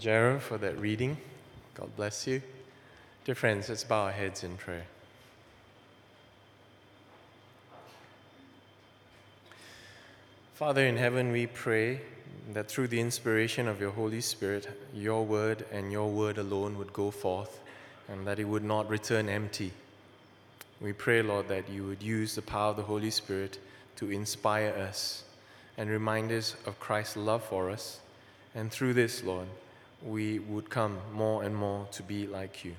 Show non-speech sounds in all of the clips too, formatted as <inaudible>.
Gerald, for that reading. God bless you. Dear friends, let's bow our heads in prayer. Father in heaven, we pray that through the inspiration of your Holy Spirit, your word and your word alone would go forth and that it would not return empty. We pray, Lord, that you would use the power of the Holy Spirit to inspire us and remind us of Christ's love for us. And through this, Lord, we would come more and more to be like you.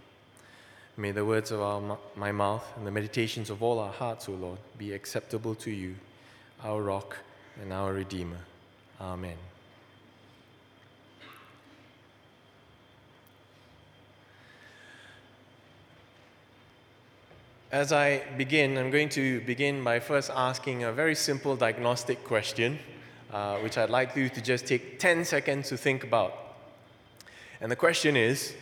May the words of our, my mouth and the meditations of all our hearts, O Lord, be acceptable to you, our rock and our Redeemer. Amen. As I begin, I'm going to begin by first asking a very simple diagnostic question, uh, which I'd like you to just take 10 seconds to think about. And the question is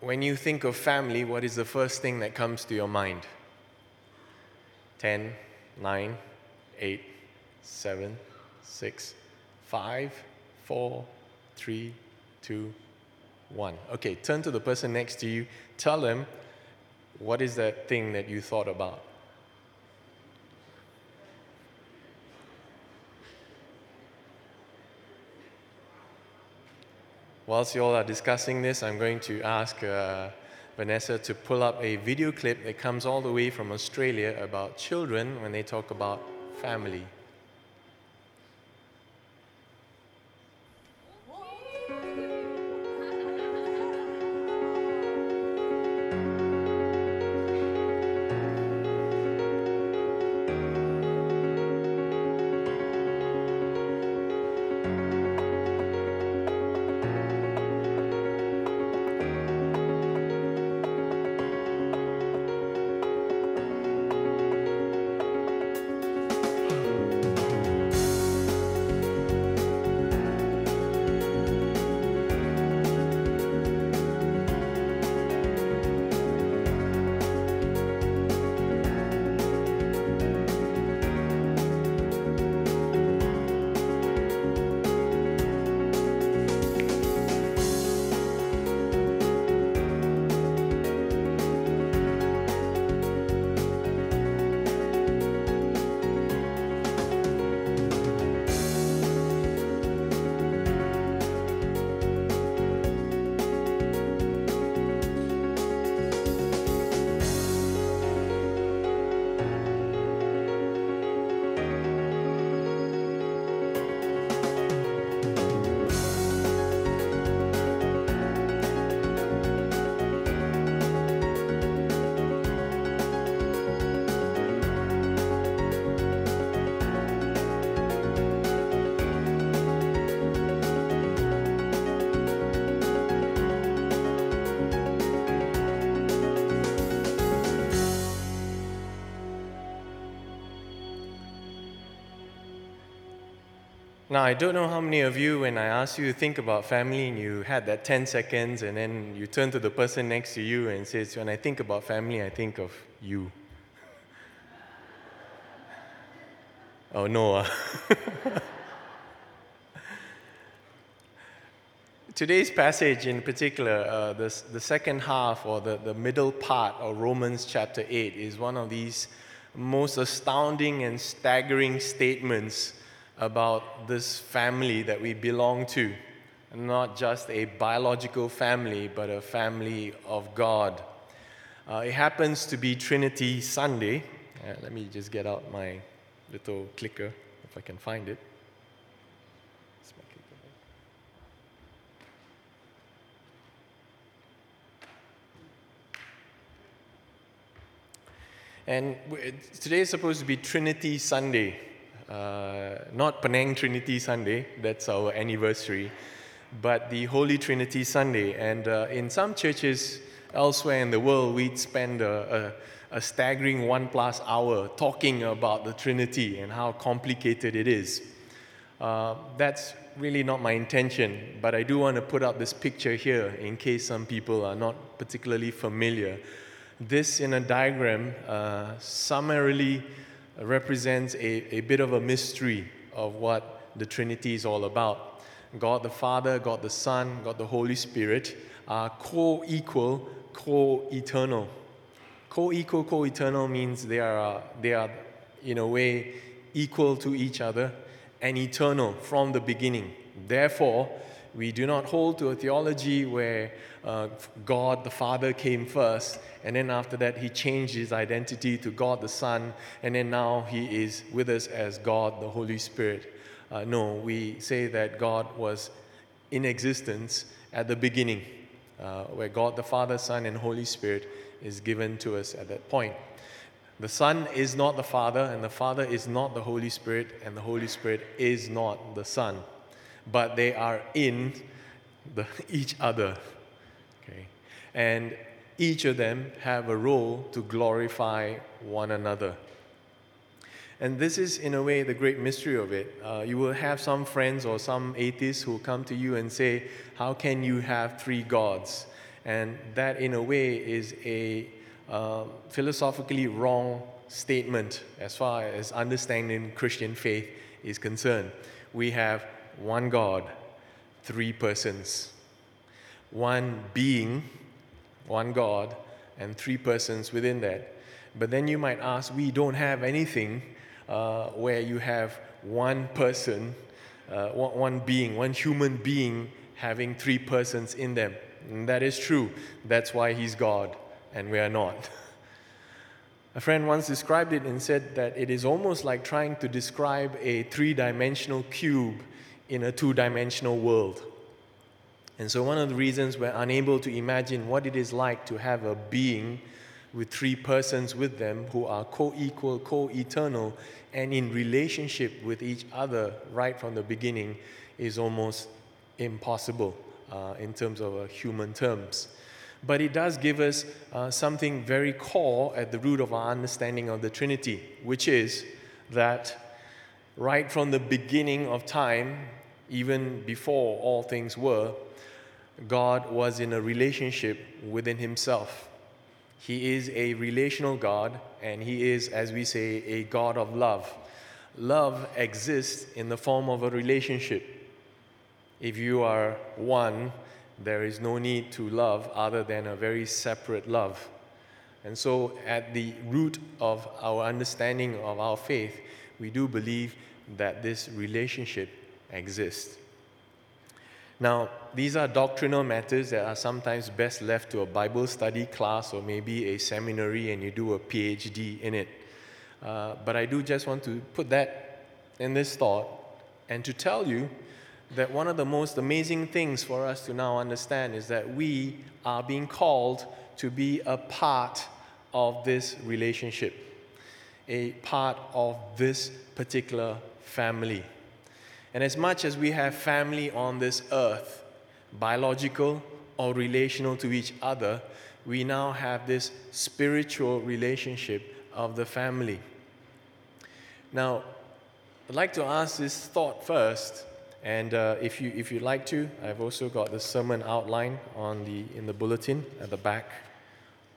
when you think of family, what is the first thing that comes to your mind? 10, 9, 8, 7, 6, 5, 4, 3, 2, 1. Okay, turn to the person next to you. Tell them what is that thing that you thought about? Whilst you all are discussing this, I'm going to ask uh, Vanessa to pull up a video clip that comes all the way from Australia about children when they talk about family. Now, I don't know how many of you, when I asked you to think about family and you had that 10 seconds and then you turn to the person next to you and says, when I think about family, I think of you. <laughs> oh, no. <laughs> Today's passage in particular, uh, the, the second half or the, the middle part of Romans chapter 8 is one of these most astounding and staggering statements about this family that we belong to. Not just a biological family, but a family of God. Uh, it happens to be Trinity Sunday. Uh, let me just get out my little clicker if I can find it. And today is supposed to be Trinity Sunday. Uh, not Penang Trinity Sunday, that's our anniversary, but the Holy Trinity Sunday. And uh, in some churches elsewhere in the world, we'd spend a, a, a, staggering one plus hour talking about the Trinity and how complicated it is. Uh, that's really not my intention, but I do want to put up this picture here in case some people are not particularly familiar. This in a diagram uh, summarily represents a, a bit of a mystery of what the Trinity is all about. God the Father, God the Son, God the Holy Spirit, are co equal, co eternal. Co equal, co eternal means they are, uh, they are, in a way, equal to each other and eternal from the beginning. Therefore, we do not hold to a theology where uh, God the Father came first, and then after that, he changed his identity to God the Son, and then now he is with us as God the Holy Spirit. Uh, no, we say that God was in existence at the beginning, uh, where God the Father, Son, and Holy Spirit is given to us at that point. The Son is not the Father, and the Father is not the Holy Spirit, and the Holy Spirit is not the Son but they are in the, <laughs> each other. Okay? And each of them have a role to glorify one another. And this is, in a way, the great mystery of it. Uh, you will have some friends or some atheists who come to you and say, How can you have three gods? And that, in a way, is a uh, philosophically wrong statement as far as understanding Christian faith is concerned. We have one God, three persons. One being, one God, and three persons within that. But then you might ask, we don't have anything uh, where you have one person, uh, one, being, one human being having three persons in them. And that is true. That's why he's God, and we are not. <laughs> A friend once described it and said that it is almost like trying to describe a three dimensional cube in a two dimensional world. And so, one of the reasons we're unable to imagine what it is like to have a being with three persons with them who are co equal, co eternal, and in relationship with each other right from the beginning is almost impossible uh, in terms of uh, human terms. But it does give us uh, something very core at the root of our understanding of the Trinity, which is that right from the beginning of time, even before all things were, God was in a relationship within Himself. He is a relational God, and He is, as we say, a God of love. Love exists in the form of a relationship. If you are one, there is no need to love other than a very separate love. And so, at the root of our understanding of our faith we do believe that this relationship exists. Now, these are doctrinal matters that are sometimes best left to a Bible study class or maybe a seminary and you do a PhD in it. Uh, but I do just want to put that in this thought and to tell you that one of the most amazing things for us to now understand is that we are being called to be a part of this relationship a part of this particular family. And as much as we have family on this earth, biological or relational to each other, we now have this spiritual relationship of the family. Now, I'd like to ask this thought first, and uh, if, you, if you'd like to, I've also got the sermon outline on the, in the bulletin at the back,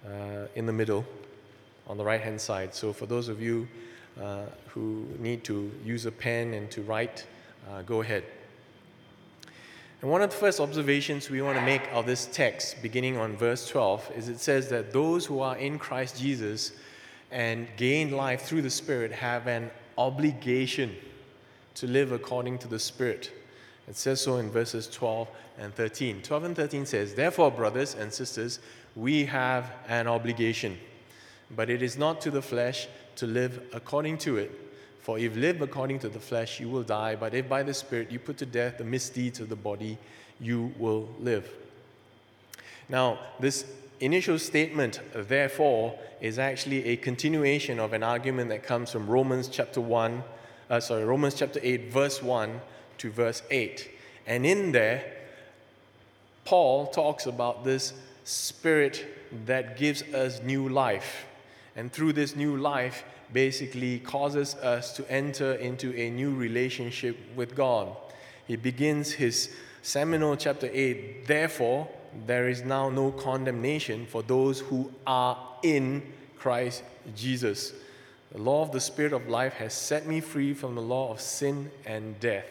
uh, in the middle on the right hand side. So, for those of you uh, who need to use a pen and to write, uh, go ahead. And one of the first observations we want to make of this text, beginning on verse 12, is it says that those who are in Christ Jesus and gain life through the Spirit have an obligation to live according to the Spirit. It says so in verses 12 and 13. 12 and 13 says, Therefore, brothers and sisters, we have an obligation but it is not to the flesh to live according to it. For if live according to the flesh, you will die, but if by the Spirit you put to death the misdeeds of the body, you will live. Now, this initial statement, therefore, is actually a continuation of an argument that comes from Romans chapter 1, uh, sorry, Romans chapter 8, verse 1 to verse 8. And in there, Paul talks about this spirit that gives us new life and through this new life basically causes us to enter into a new relationship with God. He begins his seminal chapter 8 Therefore, there is now no condemnation for those who are in Christ Jesus. The law of the Spirit of life has set me free from the law of sin and death.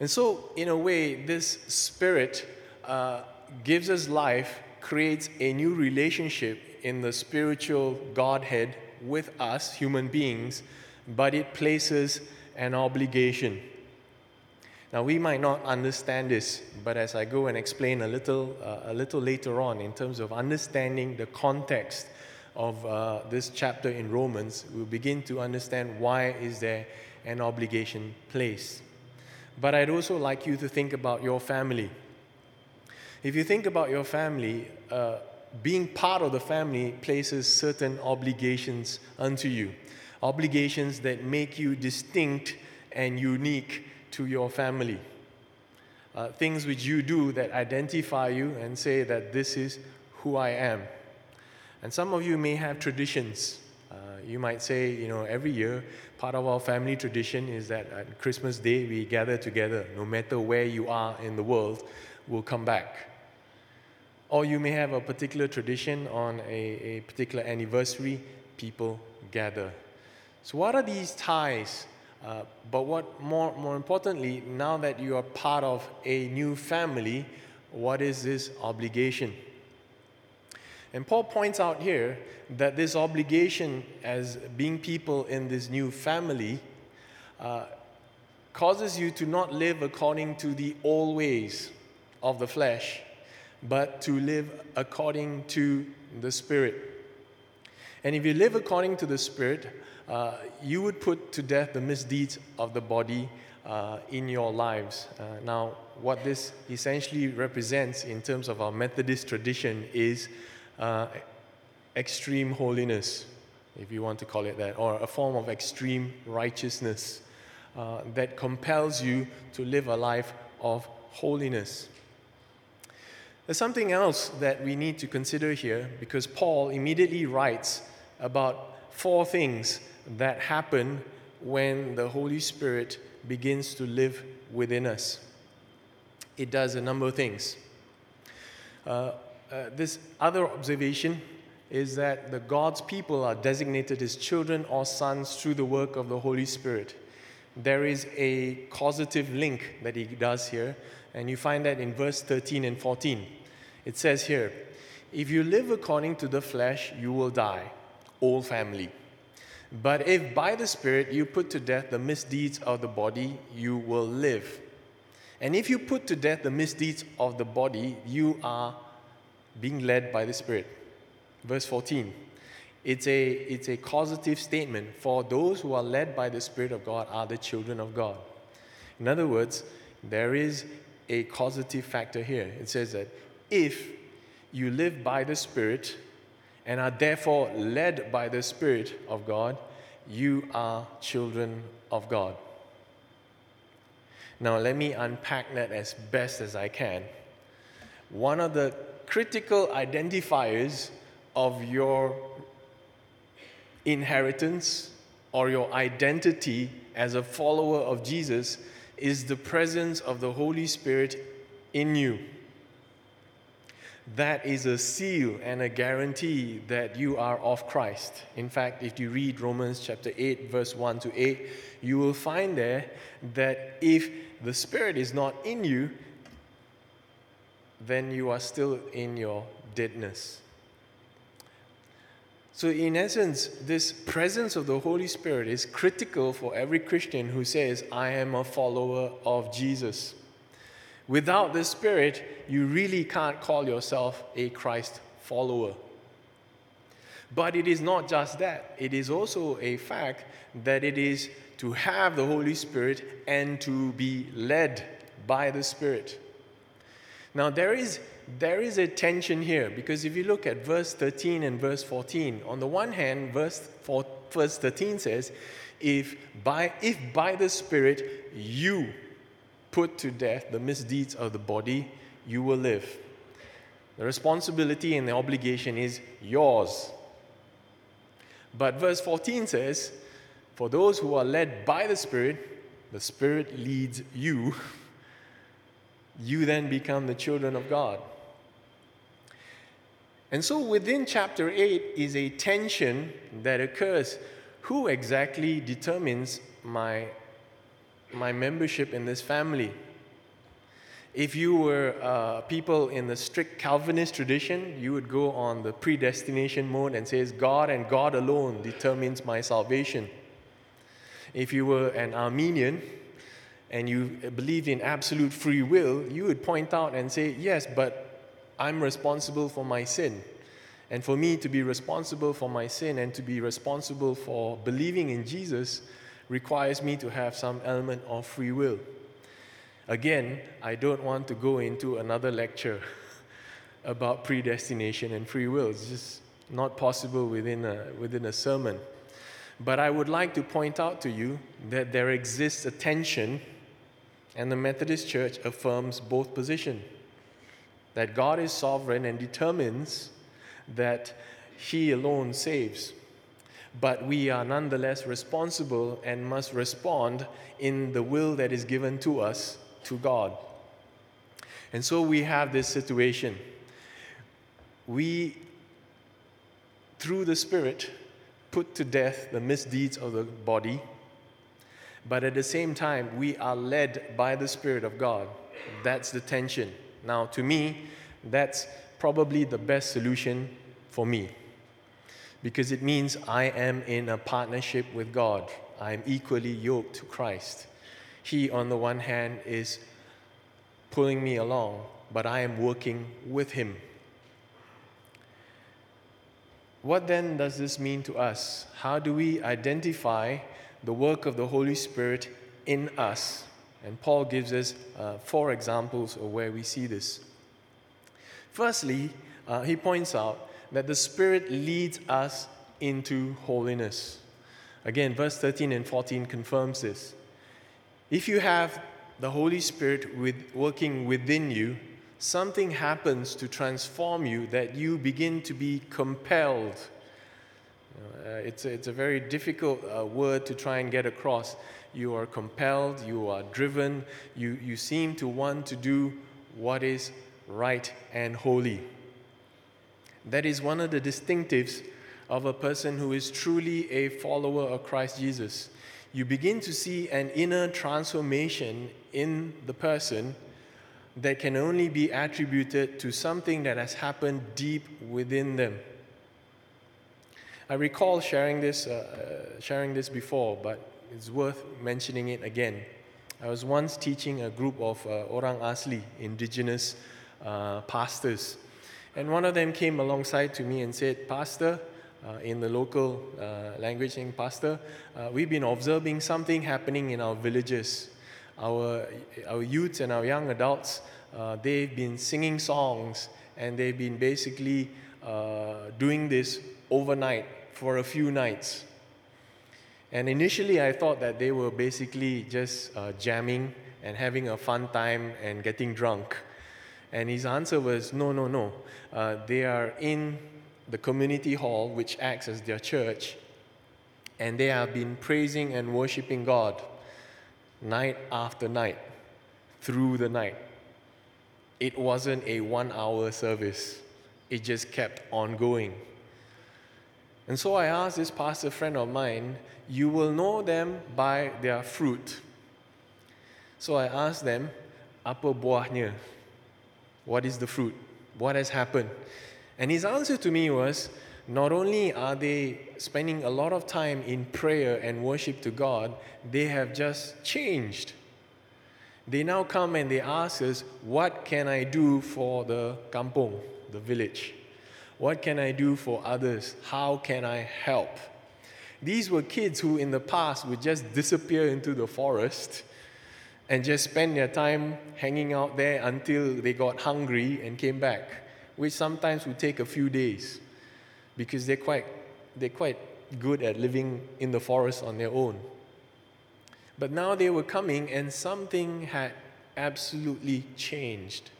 And so, in a way, this spirit uh, gives us life, creates a new relationship in the spiritual Godhead with us, human beings, but it places an obligation. Now, we might not understand this, but as I go and explain a little, uh, a little later on in terms of understanding the context of uh, this chapter in Romans, we'll begin to understand why is there an obligation placed. But I'd also like you to think about your family. If you think about your family, uh, being part of the family places certain obligations unto you, obligations that make you distinct and unique to your family. Uh, things which you do that identify you and say that this is who I am. And some of you may have traditions. Uh, you might say, you know, every year, part of our family tradition is that at Christmas Day we gather together. No matter where you are in the world, we'll come back. Or you may have a particular tradition on a, a particular anniversary, people gather. So, what are these ties? Uh, but what more, more importantly, now that you are part of a new family, what is this obligation? And Paul points out here that this obligation as being people in this new family uh, causes you to not live according to the old ways of the flesh, but to live according to the Spirit. And if you live according to the Spirit, uh, you would put to death the misdeeds of the body uh, in your lives. Uh, now, what this essentially represents in terms of our Methodist tradition is uh, extreme holiness, if you want to call it that, or a form of extreme righteousness uh, that compels you to live a life of holiness. There's something else that we need to consider here because Paul immediately writes about four things that happen when the Holy Spirit begins to live within us. It does a number of things. Uh, uh, this other observation is that the God's people are designated as children or sons through the work of the Holy Spirit. There is a causative link that he does here, and you find that in verse 13 and 14. It says here, If you live according to the flesh, you will die, old family. But if by the Spirit you put to death the misdeeds of the body, you will live. And if you put to death the misdeeds of the body, you are being led by the Spirit. Verse 14. It's a, it's a causative statement. For those who are led by the Spirit of God are the children of God. In other words, there is a causative factor here. It says that if you live by the Spirit and are therefore led by the Spirit of God, you are children of God. Now, let me unpack that as best as I can. One of the critical identifiers of your inheritance or your identity as a follower of Jesus is the presence of the Holy Spirit in you that is a seal and a guarantee that you are of Christ. In fact, if you read Romans chapter 8, verse 1 to 8, you will find there that if the Spirit is not in you, then you are still in your deadness. So, in essence, this presence of the Holy Spirit is critical for every Christian who says, I am a follower of Jesus. Without the Spirit, you really can't call yourself a Christ follower. But it is not just that, it is also a fact that it is to have the Holy Spirit and to be led by the Spirit. Now, there is, there is a tension here because if you look at verse 13 and verse 14, on the one hand, verse, 4, verse 13 says, if by, if by the Spirit you put to death the misdeeds of the body, you will live. The responsibility and the obligation is yours. But verse 14 says, For those who are led by the Spirit, the Spirit leads you. <laughs> You then become the children of God. And so within chapter 8 is a tension that occurs. Who exactly determines my my membership in this family. If you were uh, people in the strict Calvinist tradition, you would go on the predestination mode and says, God and God alone determines my salvation. If you were an Arminian and you believed in absolute free will, you would point out and say, Yes, but I'm responsible for my sin. And for me to be responsible for my sin and to be responsible for believing in Jesus requires me to have some element of free will. Again, I don't want to go into another lecture <laughs> about predestination and free will. It's just not possible within a, within a sermon. But I would like to point out to you that there exists a tension, and the Methodist Church affirms both positions that God is sovereign and determines that He alone saves. But we are nonetheless responsible and must respond in the will that is given to us to God. And so we have this situation. We, through the Spirit, put to death the misdeeds of the body, but at the same time, we are led by the Spirit of God. That's the tension. Now, to me, that's probably the best solution for me because it means I am in a partnership with God. I am equally yoked to Christ. He, on the one hand, is pulling me along, but I am working with Him. What then does this mean to us? How do we identify the work of the Holy Spirit in us? And Paul gives us uh, four examples of where we see this. Firstly, uh, he points out that the Spirit leads us into holiness. Again, verse 13 and 14 confirms this. If you have the Holy Spirit with, working within you, something happens to transform you that you begin to be compelled. Uh, it's, a, it's a very difficult uh, word to try and get across. You are compelled, you are driven, you, you seem to want to do what is right and holy. That is one of the distinctives of a person who is truly a follower of Christ Jesus you begin to see an inner transformation in the person that can only be attributed to something that has happened deep within them. I recall sharing this, uh, uh, sharing this before, but it's worth mentioning it again. I was once teaching a group of uh, Orang Asli, indigenous uh, pastors, and one of them came alongside to me and said, Pastor, uh, in the local uh, language saying, Pastor, uh, we've been observing something happening in our villages. Our, our youths and our young adults, they've been singing songs and they've been basically doing this overnight for a few nights. And initially, I thought that they were basically just uh, jamming and having a fun time and getting drunk. And his answer was no, no, no. Uh, they are in the community hall, which acts as their church, and they have been praising and worshiping God night after night, through the night. It wasn't a one hour service, it just kept on going. And so I asked this pastor friend of mine, You will know them by their fruit. So I asked them, Apa buahnya? What is the fruit? What has happened? And his answer to me was not only are they spending a lot of time in prayer and worship to God, they have just changed. They now come and they ask us, What can I do for the kampong, the village? What can I do for others? How can I help? These were kids who, in the past, would just disappear into the forest and just spend their time hanging out there until they got hungry and came back which sometimes would take a few days because they're quite, they're quite good at living in the forest on their own. But now they were coming and something had absolutely changed.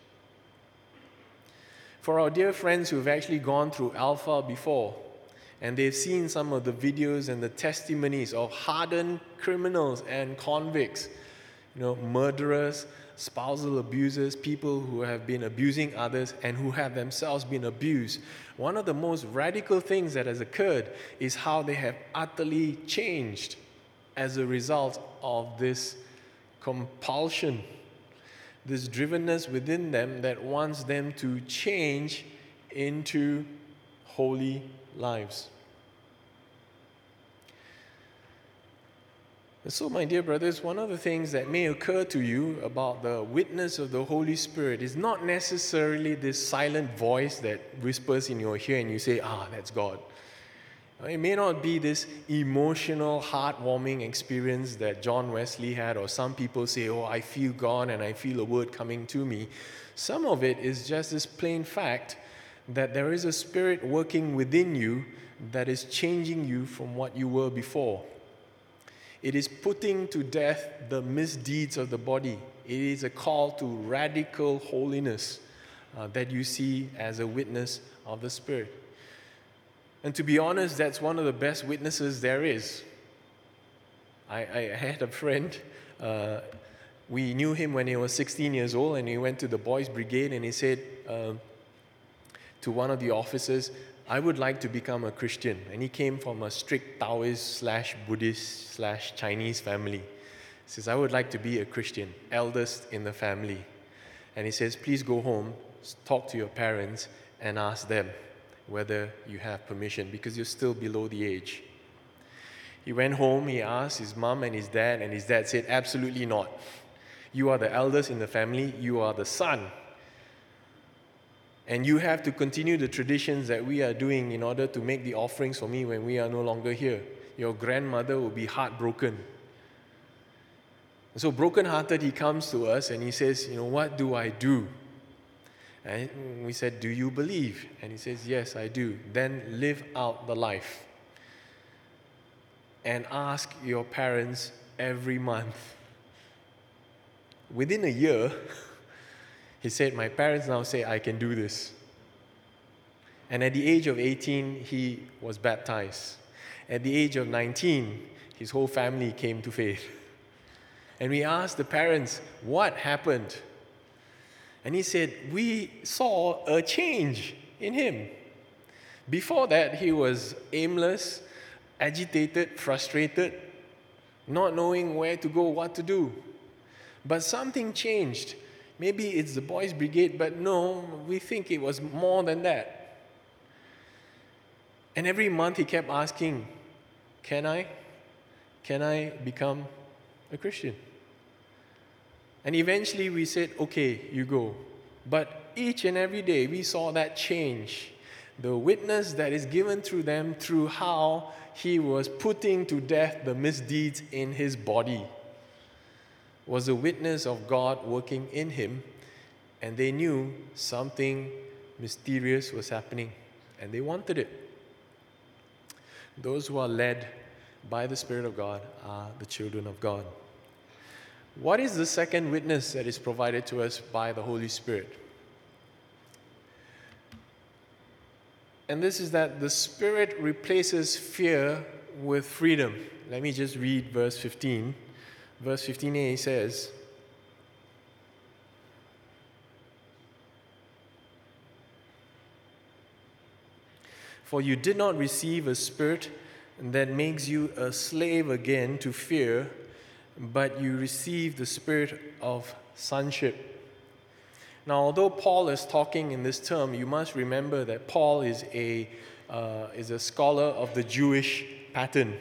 For our dear friends who've actually gone through Alpha before, and they've seen some of the videos and the testimonies of hardened criminals and convicts, you know, murderers, spousal abusers, people who have been abusing others and who have themselves been abused. One of the most radical things that has occurred is how they have utterly changed as a result of this compulsion. This drivenness within them that wants them to change into holy lives. And So, my dear brothers, one of the things that may occur to you about the witness of the Holy Spirit is not necessarily this silent voice that whispers in your ear and you say, ah, that's God. It may not be this emotional, heartwarming experience that John Wesley had, or some people say, oh, I feel God and I feel a word coming to me. Some of it is just this plain fact that there is a spirit working within you that is changing you from what you were before. It is putting to death the misdeeds of the body. It is a call to radical holiness uh, that you see as a witness of the Spirit. And to be honest, that's one of the best witnesses there is. I, I had a friend, uh, we knew him when he was 16 years old, and he went to the Boys Brigade and he said uh, to one of the officers, I would like to become a Christian. And he came from a strict Taoist slash Buddhist slash Chinese family. He says, I would like to be a Christian, eldest in the family. And he says, please go home, talk to your parents, and ask them whether you have permission because you're still below the age. He went home, he asked his mom and his dad, and his dad said, Absolutely not. You are the eldest in the family, you are the son. And you have to continue the traditions that we are doing in order to make the offerings for me when we are no longer here. Your grandmother will be heartbroken. so, brokenhearted, he comes to us and he says, You know, what do I do? And we said, Do you believe? And he says, Yes, I do. Then live out the life. And ask your parents every month. Within a year, <laughs> He said, My parents now say I can do this. And at the age of 18, he was baptized. At the age of 19, his whole family came to faith. And we asked the parents, What happened? And he said, We saw a change in him. Before that, he was aimless, agitated, frustrated, not knowing where to go, what to do. But something changed Maybe it's the boys' brigade, but no, we think it was more than that. And every month he kept asking, Can I? Can I become a Christian? And eventually we said, Okay, you go. But each and every day we saw that change. The witness that is given through them through how he was putting to death the misdeeds in his body was a witness of God working in him, and they knew something mysterious was happening, and they wanted it. Those who are led by the Spirit of God are the children of God. What is the second witness that is provided to us by the Holy Spirit? And this is that the Spirit replaces fear with freedom. Let me just read verse 15 verse 15a says, For you did not receive a spirit that makes you a slave again to fear, but you receive the spirit of sonship. Now, although Paul is talking in this term, you must remember that Paul is a, uh, is a scholar of the Jewish pattern.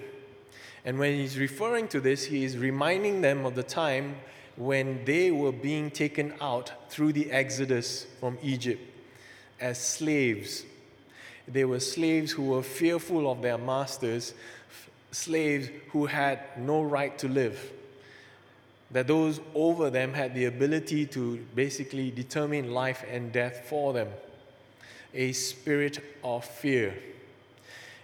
And when he's referring to this, he is reminding them of the time when they were being taken out through the exodus from Egypt as slaves. They were slaves who were fearful of their masters, slaves who had no right to live. That those over them had the ability to basically determine life and death for them. A spirit of fear.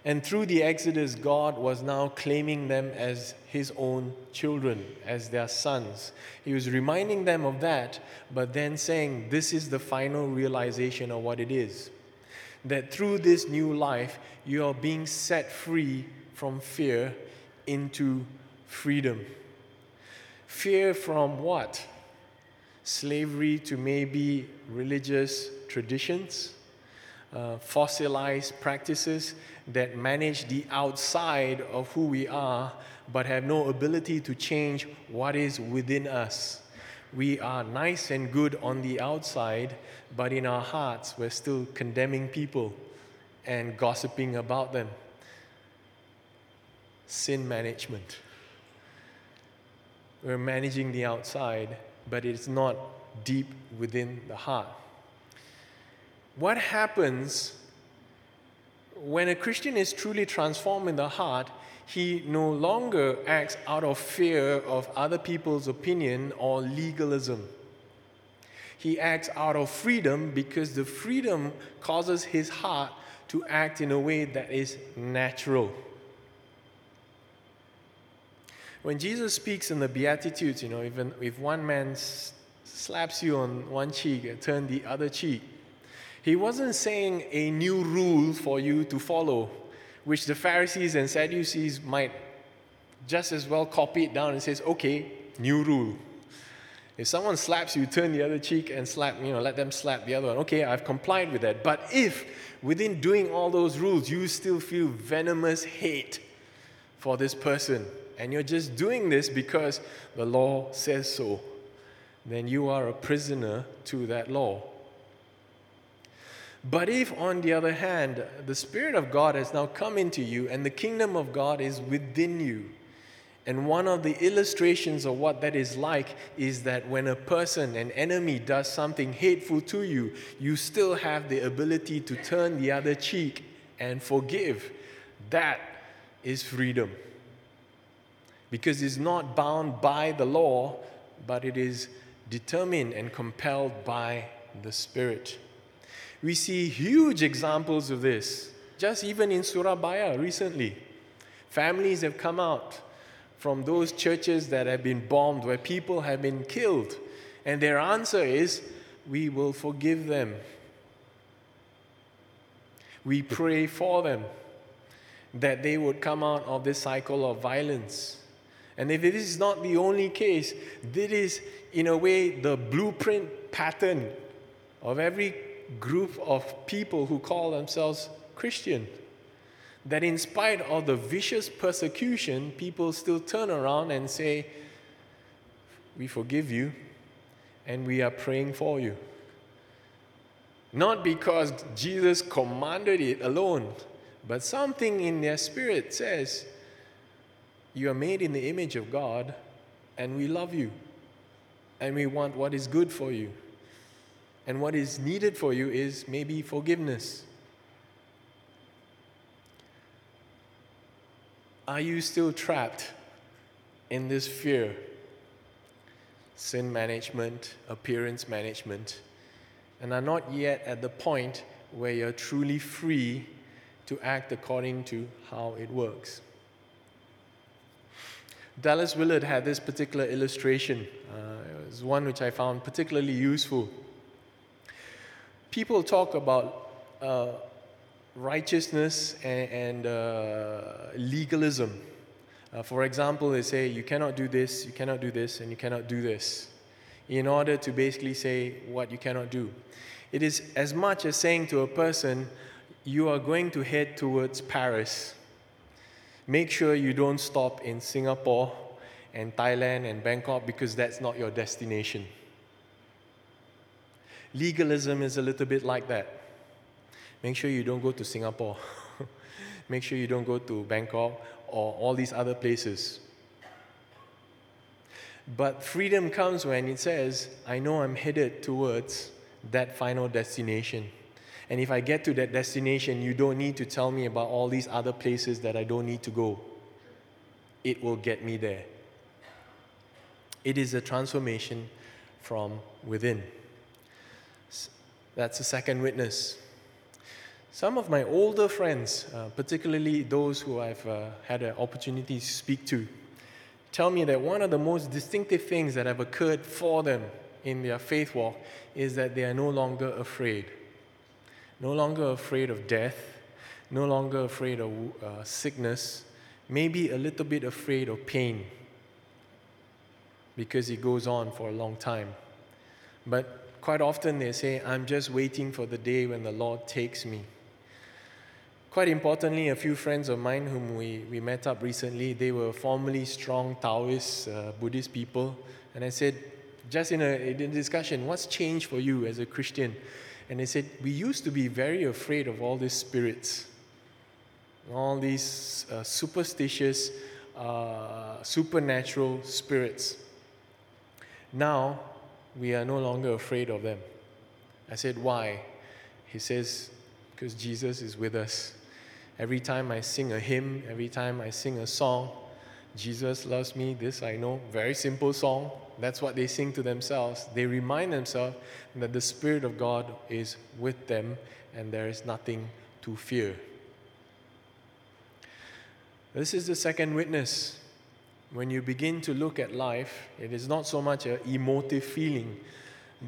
And through the Exodus, God was now claiming them as his own children, as their sons. He was reminding them of that, but then saying, This is the final realization of what it is. That through this new life, you are being set free from fear into freedom. Fear from what? Slavery to maybe religious traditions, uh, fossilized practices that manage the outside of who we are, but have no ability to change what is within us. we are nice and good on the outside, but in our hearts, we're still condemning people and gossiping about them. Sin management. We're managing the outside, but it's not deep within the heart. What happens when a Christian is truly transformed in the heart? He no longer acts out of fear of other people's opinion or legalism. He acts out of freedom because the freedom causes his heart to act in a way that is natural. When Jesus speaks in the Beatitudes, you know, even if one man slaps you on one cheek, turn the other cheek, he wasn't saying a new rule for you to follow, which the Pharisees and Sadducees might just as well copy it down and says, okay, new rule. If someone slaps you, turn the other cheek and slap, you know, let them slap the other one. Okay, I've complied with that. But if within doing all those rules, you still feel venomous hate for this person, and you're just doing this because the law says so, then you are a prisoner to that law. But if, on the other hand, the Spirit of God has now come into you and the kingdom of God is within you, and one of the illustrations of what that is like is that when a person, an enemy, does something hateful to you, you still have the ability to turn the other cheek and forgive. That is freedom. Because it's not bound by the law, but it is determined and compelled by the Spirit. We see huge examples of this, just even in Surabaya recently. Families have come out from those churches that have been bombed, where people have been killed, and their answer is, We will forgive them. We pray for them that they would come out of this cycle of violence. And if this is not the only case, this is, in a way, the blueprint pattern of every group of people who call themselves Christian. That in spite of the vicious persecution, people still turn around and say, We forgive you and we are praying for you. Not because Jesus commanded it alone, but something in their spirit says, You are made in the image of God and we love you and we want what is good for you. And what is needed for you is maybe forgiveness. Are you still trapped in this fear? Sin management, appearance management, and are not yet at the point where you're truly free to act according to how it works. Dallas Willard had this particular illustration. Uh, it was one which I found particularly useful people talk about uh, righteousness and, and uh, legalism. Uh, for example, they say you cannot do this, you cannot do this, and you cannot do this, in order to basically say what you cannot do. It is as much as saying to a person, you are going to head towards Paris. Make sure you don't stop in Singapore and Thailand and Bangkok because that's not your destination. Legalism is a little bit like that. Make sure you don't go to Singapore. <laughs> Make sure you don't go to Bangkok or all these other places. But freedom comes when it says, I know I'm headed towards that final destination. And if I get to that destination, you don't need to tell me about all these other places that I don't need to go. It will get me there. It is a transformation from within. That's the second witness. Some of my older friends, uh, particularly those who I've uh, had an opportunity to speak to, tell me that one of the most distinctive things that have occurred for them in their faith walk is that they are no longer afraid. No longer afraid of death, no longer afraid of uh, sickness, maybe a little bit afraid of pain because it goes on for a long time. But Quite often they say, I'm just waiting for the day when the Lord takes me. Quite importantly, a few friends of mine whom we, we met up recently, they were formerly strong Taoist uh, Buddhist people. And I said, just in a, in a discussion, what's changed for you as a Christian? And they said, we used to be very afraid of all these spirits, all these uh, superstitious, uh, supernatural spirits. Now, we are no longer afraid of them. I said, why? He says, because Jesus is with us. Every time I sing a hymn, every time I sing a song, Jesus loves me, this I know, very simple song. That's what they sing to themselves. They remind themselves that the Spirit of God is with them and there is nothing to fear. This is the second witness. When you begin to look at life, it is not so much an emotive feeling,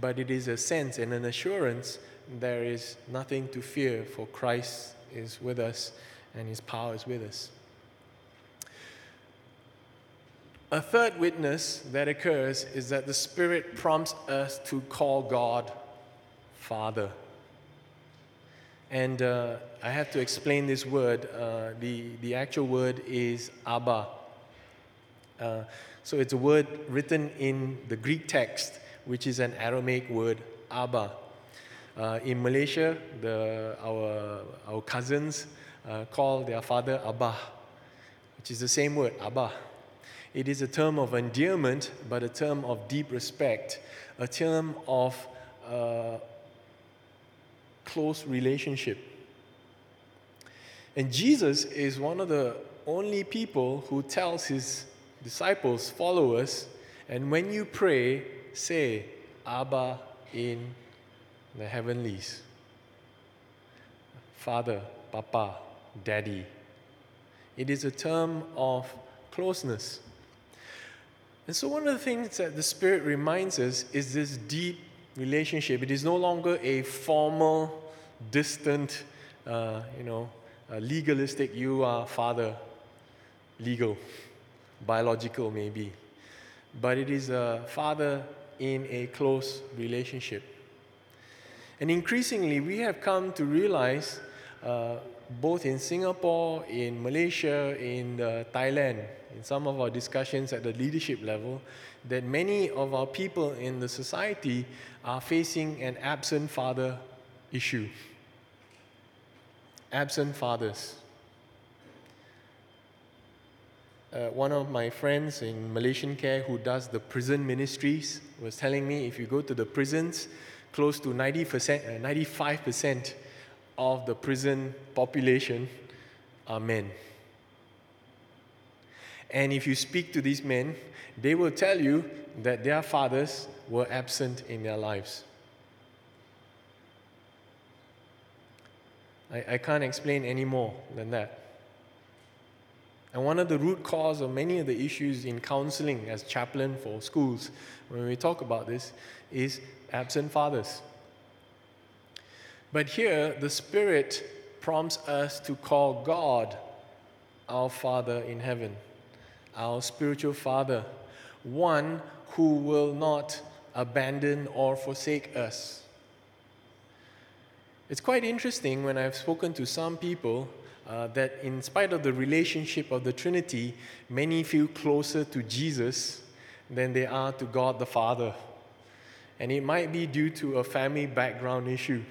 but it is a sense and an assurance there is nothing to fear, for Christ is with us and his power is with us. A third witness that occurs is that the Spirit prompts us to call God Father. And uh, I have to explain this word. Uh, the, the actual word is Abba. Uh, so it's a word written in the Greek text, which is an Aramaic word, Abba. Uh, in Malaysia, the, our, our cousins uh, call their father Abba, which is the same word, Abah. It is a term of endearment, but a term of deep respect, a term of uh, close relationship. And Jesus is one of the only people who tells his disciples, followers, and when you pray, say, Abba in the heavenlies. Father, Papa, Daddy. It is a term of closeness. And so, one of the things that the Spirit reminds us is this deep relationship. It is no longer a formal, distant, uh, you know, legalistic, you are father, legal, biological maybe. But it is a father in a close relationship. And increasingly, we have come to realize, uh, both in Singapore, in Malaysia, in uh, Thailand, in some of our discussions at the leadership level that many of our people in the society are facing an absent father issue. Absent fathers. Uh, one of my friends in Malaysian Care who does the prison ministries was telling me if you go to the prisons, close to 90%, uh, 95% of the prison population are men. And if you speak to these men, they will tell you that their fathers were absent in their lives. I, I can't explain any more than that. And one of the root cause of many of the issues in counseling as chaplain for schools, when we talk about this, is absent fathers. But here, the Spirit prompts us to call God our Father in heaven our spiritual Father, one who will not abandon or forsake us. It's quite interesting when I've spoken to some people uh, that, in spite of the relationship of the Trinity, many feel closer to Jesus than they are to God the Father. And it might be due to a family background issue.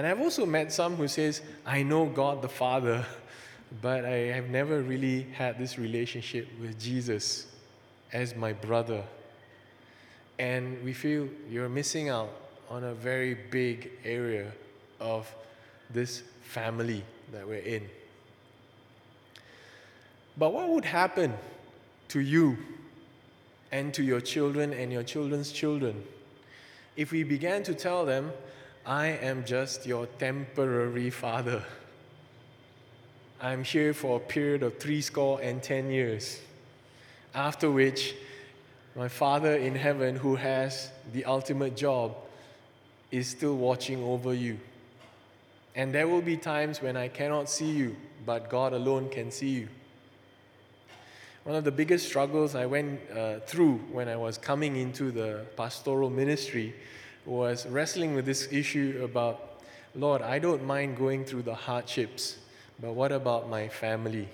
And I've also met some who says, I know God the Father, <laughs> but I have never really had this relationship with Jesus as my brother. And we feel you're missing out on a very big area of this family that we're in. But what would happen to you and to your children and your children's children if we began to tell them, I am just your temporary father? I'm here for a period of three score and ten years. After which, my Father in heaven, who has the ultimate job, is still watching over you. And there will be times when I cannot see you, but God alone can see you. One of the biggest struggles I went uh, through when I was coming into the pastoral ministry was wrestling with this issue about, Lord, I don't mind going through the hardships but what about my family?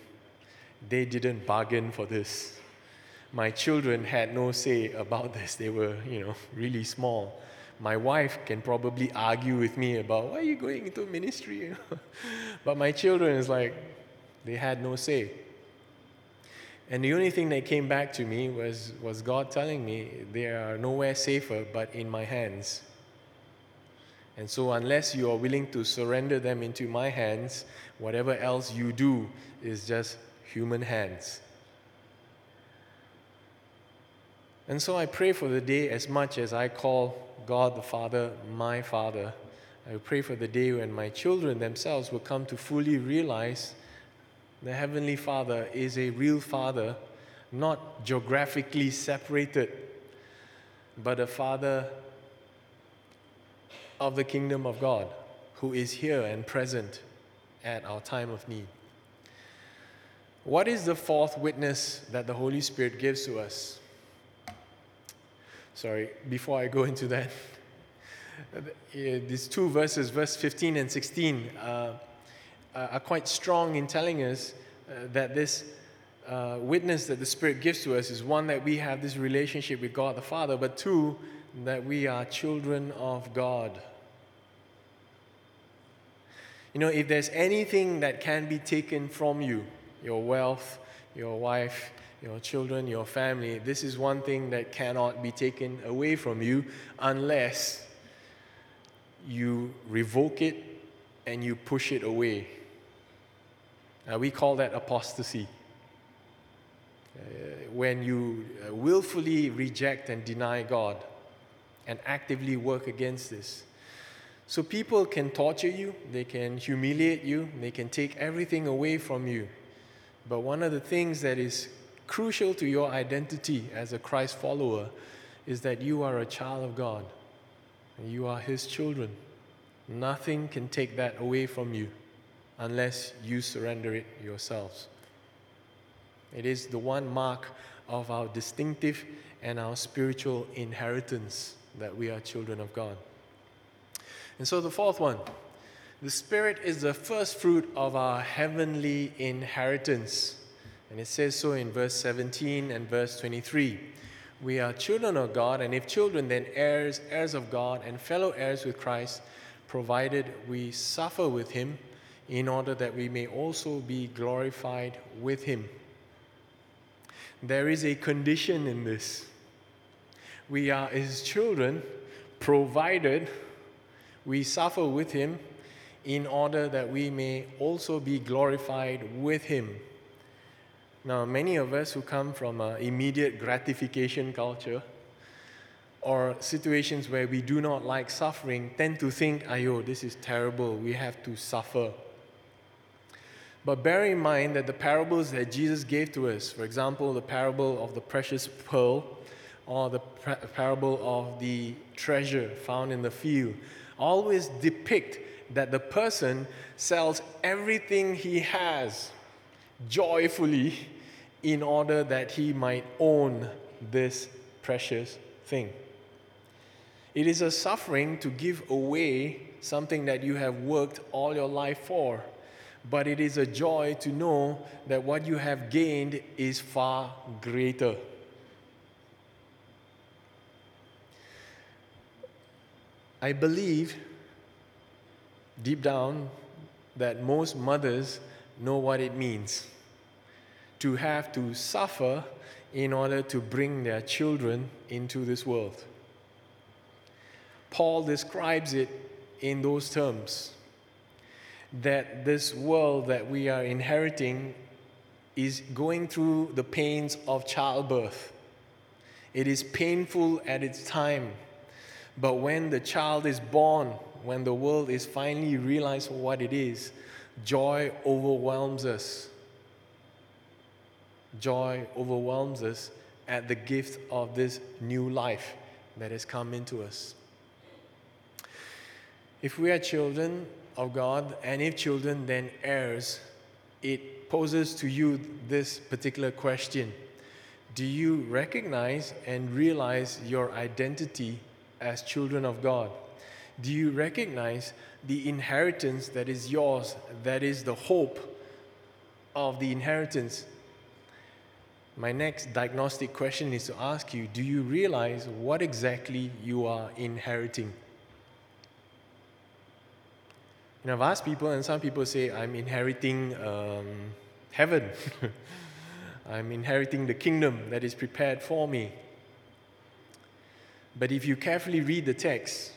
They didn't bargain for this. my children had no say about this. They were, you know, really small. My wife can probably argue with me about why are you going into ministry? <laughs> but my children is like, they had no say. And the only thing that came back to me was, was God telling me they are nowhere safer but in my hands. And so, unless you are willing to surrender them into my hands, whatever else you do is just human hands. And so, I pray for the day as much as I call God the Father my Father. I pray for the day when my children themselves will come to fully realize the Heavenly Father is a real Father, not geographically separated, but a Father of the kingdom of God who is here and present at our time of need. What is the fourth witness that the Holy Spirit gives to us? Sorry, before I go into that, <laughs> these two verses, verse 15 and 16, uh, are quite strong in telling us uh, that this uh, witness that the Spirit gives to us is one, that we have this relationship with God the Father, but two, that we are children of God. You know, if there's anything that can be taken from you, your wealth, your wife, your children, your family, this is one thing that cannot be taken away from you unless you revoke it and you push it away. Now, we call that apostasy. Uh, when you uh, willfully reject and deny God and actively work against this. So people can torture you, they can humiliate you, they can take everything away from you. But one of the things that is crucial to your identity as a Christ follower is that you are a child of God you are His children. Nothing can take that away from you unless you surrender it yourselves. It is the one mark of our distinctive and our spiritual inheritance that we are children of God. And so the fourth one the Spirit is the first fruit of our heavenly inheritance. And it says so in verse 17 and verse 23. We are children of God, and if children, then heirs, heirs of God, and fellow heirs with Christ, provided we suffer with him, in order that we may also be glorified with him. There is a condition in this. We are his children, provided we suffer with him in order that we may also be glorified with him. Now, many of us who come from an immediate gratification culture or situations where we do not like suffering tend to think, ayo, this is terrible, we have to suffer. But bear in mind that the parables that Jesus gave to us, for example, the parable of the precious pearl or the parable of the treasure found in the field, always depict that the person sells everything he has joyfully in order that he might own this precious thing. It is a suffering to give away something that you have worked all your life for, but it is a joy to know that what you have gained is far greater. I believe deep down that most mothers know what it means to have to suffer in order to bring their children into this world. Paul describes it in those terms that this world that we are inheriting is going through the pains of childbirth. It is painful at its time, but when the child is born, when the world is finally realized for what it is, joy overwhelms us. Joy overwhelms us at the gift of this new life that has come into us. If we are children of God, and if children, then heirs, it poses to you this particular question Do you recognize and realize your identity as children of God? Do you recognize the inheritance that is yours, that is the hope of the inheritance? my next diagnostic question is to ask you do you realize what exactly you are inheriting? Know, I've asked people, and some people say, I'm inheriting um, heaven. <laughs> I'm inheriting the kingdom that is prepared for me. But if you carefully read the text,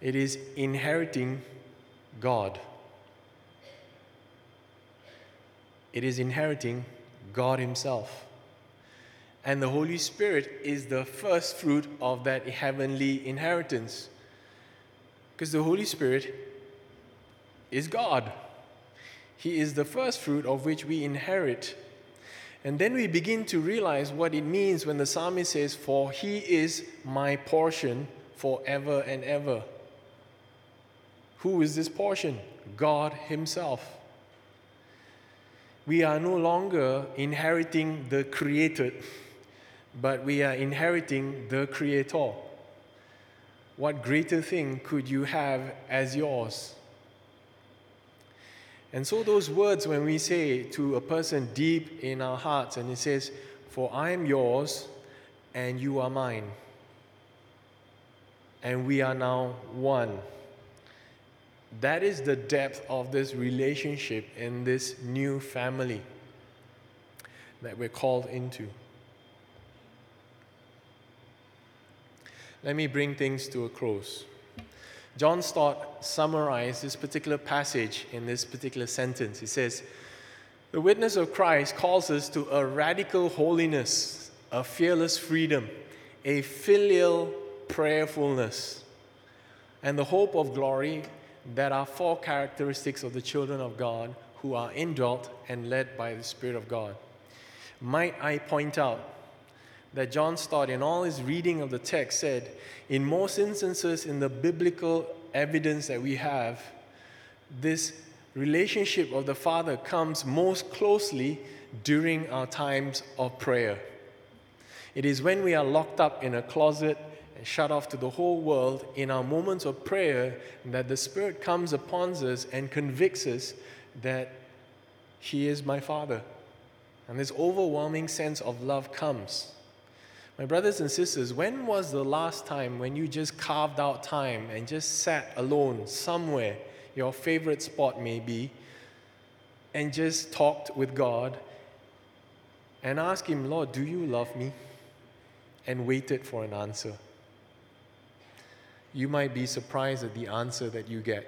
it is inheriting God. It is inheriting God Himself. And the Holy Spirit is the first fruit of that heavenly inheritance. Because the Holy Spirit is God. He is the first fruit of which we inherit. And then we begin to realize what it means when the psalmist says, For he is my portion forever and ever. Who is this portion? God Himself. We are no longer inheriting the created, but we are inheriting the Creator. What greater thing could you have as yours? And so, those words, when we say to a person deep in our hearts, and it says, For I am yours and you are mine, and we are now one. That is the depth of this relationship in this new family that we're called into. Let me bring things to a close. John Stott summarized this particular passage in this particular sentence. He says, The witness of Christ calls us to a radical holiness, a fearless freedom, a filial prayerfulness, and the hope of glory that are four characteristics of the children of God who are indwelt and led by the Spirit of God. Might I point out that John Stott, in all his reading of the text, said, in most instances in the biblical evidence that we have, this relationship of the Father comes most closely during our times of prayer. It is when we are locked up in a closet and shut off to the whole world in our moments of prayer that the Spirit comes upon us and convicts us that He is my Father. And this overwhelming sense of love comes. My brothers and sisters, when was the last time when you just carved out time and just sat alone somewhere, your favorite spot maybe, and just talked with God and asked Him, Lord, do you love me? And waited for an answer. You might be surprised at the answer that you get.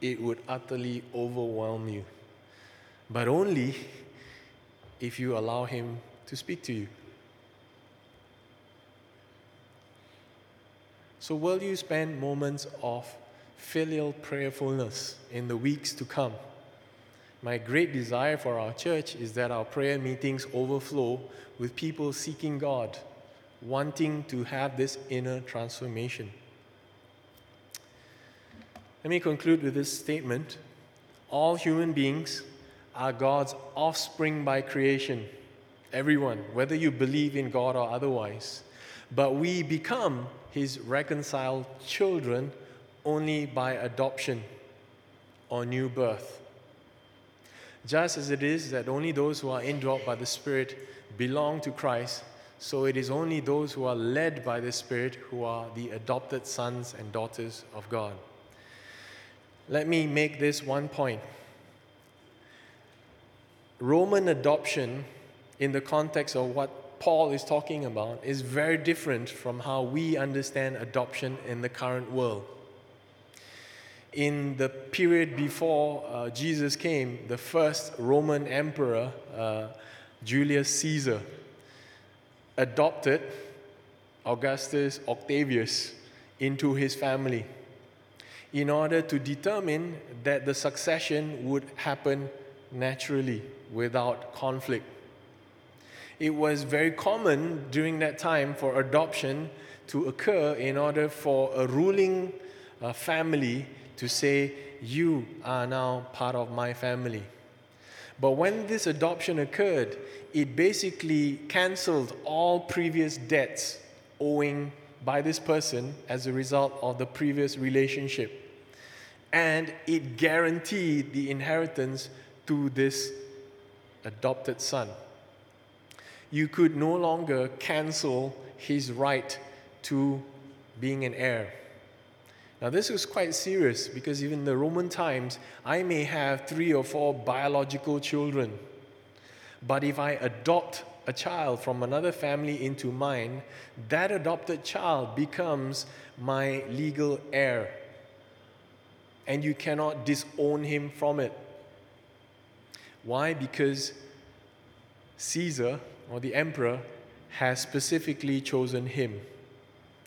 It would utterly overwhelm you, but only if you allow Him to speak to you. So, will you spend moments of filial prayerfulness in the weeks to come? My great desire for our church is that our prayer meetings overflow with people seeking God, wanting to have this inner transformation. Let me conclude with this statement All human beings are God's offspring by creation. Everyone, whether you believe in God or otherwise. But we become his reconciled children only by adoption or new birth. Just as it is that only those who are indwelt by the Spirit belong to Christ, so it is only those who are led by the Spirit who are the adopted sons and daughters of God. Let me make this one point. Roman adoption, in the context of what Paul is talking about is very different from how we understand adoption in the current world. In the period before uh, Jesus came, the first Roman emperor, uh, Julius Caesar, adopted Augustus Octavius into his family in order to determine that the succession would happen naturally without conflict it was very common during that time for adoption to occur in order for a ruling uh, family to say, You are now part of my family. But when this adoption occurred, it basically canceled all previous debts owing by this person as a result of the previous relationship. And it guaranteed the inheritance to this adopted son. You could no longer cancel his right to being an heir. Now, this was quite serious because even in the Roman times, I may have three or four biological children. But if I adopt a child from another family into mine, that adopted child becomes my legal heir. And you cannot disown him from it. Why? Because Caesar or the emperor has specifically chosen him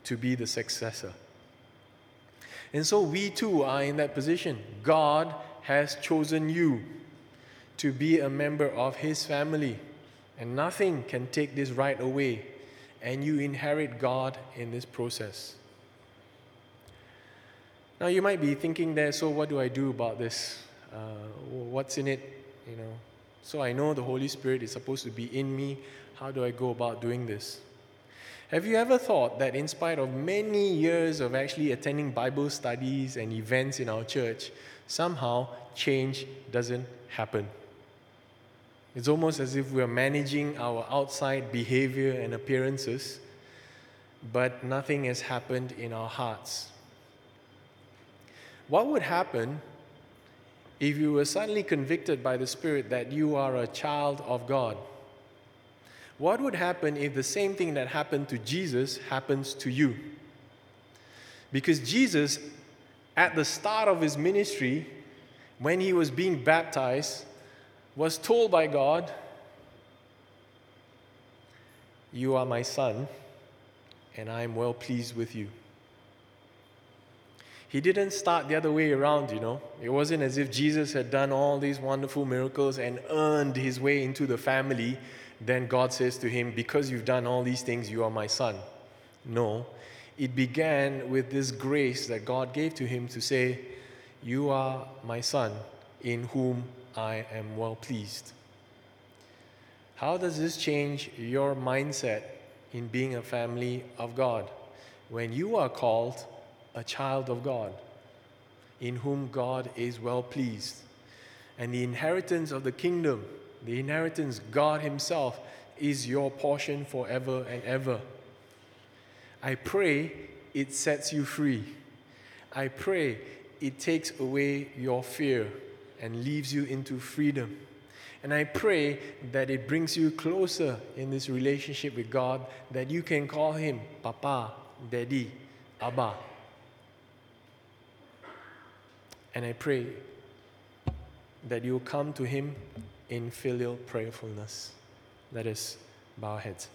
to be the successor. And so we too are in that position. God has chosen you to be a member of his family, and nothing can take this right away, and you inherit God in this process. Now you might be thinking there, so what do I do about this? Uh, what's in it? You know, so I know the Holy Spirit is supposed to be in me. How do I go about doing this? Have you ever thought that, in spite of many years of actually attending Bible studies and events in our church, somehow change doesn't happen? It's almost as if we're managing our outside behavior and appearances, but nothing has happened in our hearts. What would happen if you were suddenly convicted by the Spirit that you are a child of God? What would happen if the same thing that happened to Jesus happens to you? Because Jesus, at the start of his ministry, when he was being baptized, was told by God, You are my son, and I am well pleased with you. He didn't start the other way around, you know. It wasn't as if Jesus had done all these wonderful miracles and earned his way into the family then God says to him, Because you've done all these things, you are my son. No, it began with this grace that God gave to him to say, You are my son, in whom I am well pleased. How does this change your mindset in being a family of God when you are called a child of God, in whom God is well pleased? And the inheritance of the kingdom the inheritance, God Himself, is your portion forever and ever. I pray it sets you free. I pray it takes away your fear and leaves you into freedom. And I pray that it brings you closer in this relationship with God, that you can call Him Papa, Daddy, Abba. And I pray that you'll come to Him in filial prayerfulness. Let us bow our heads.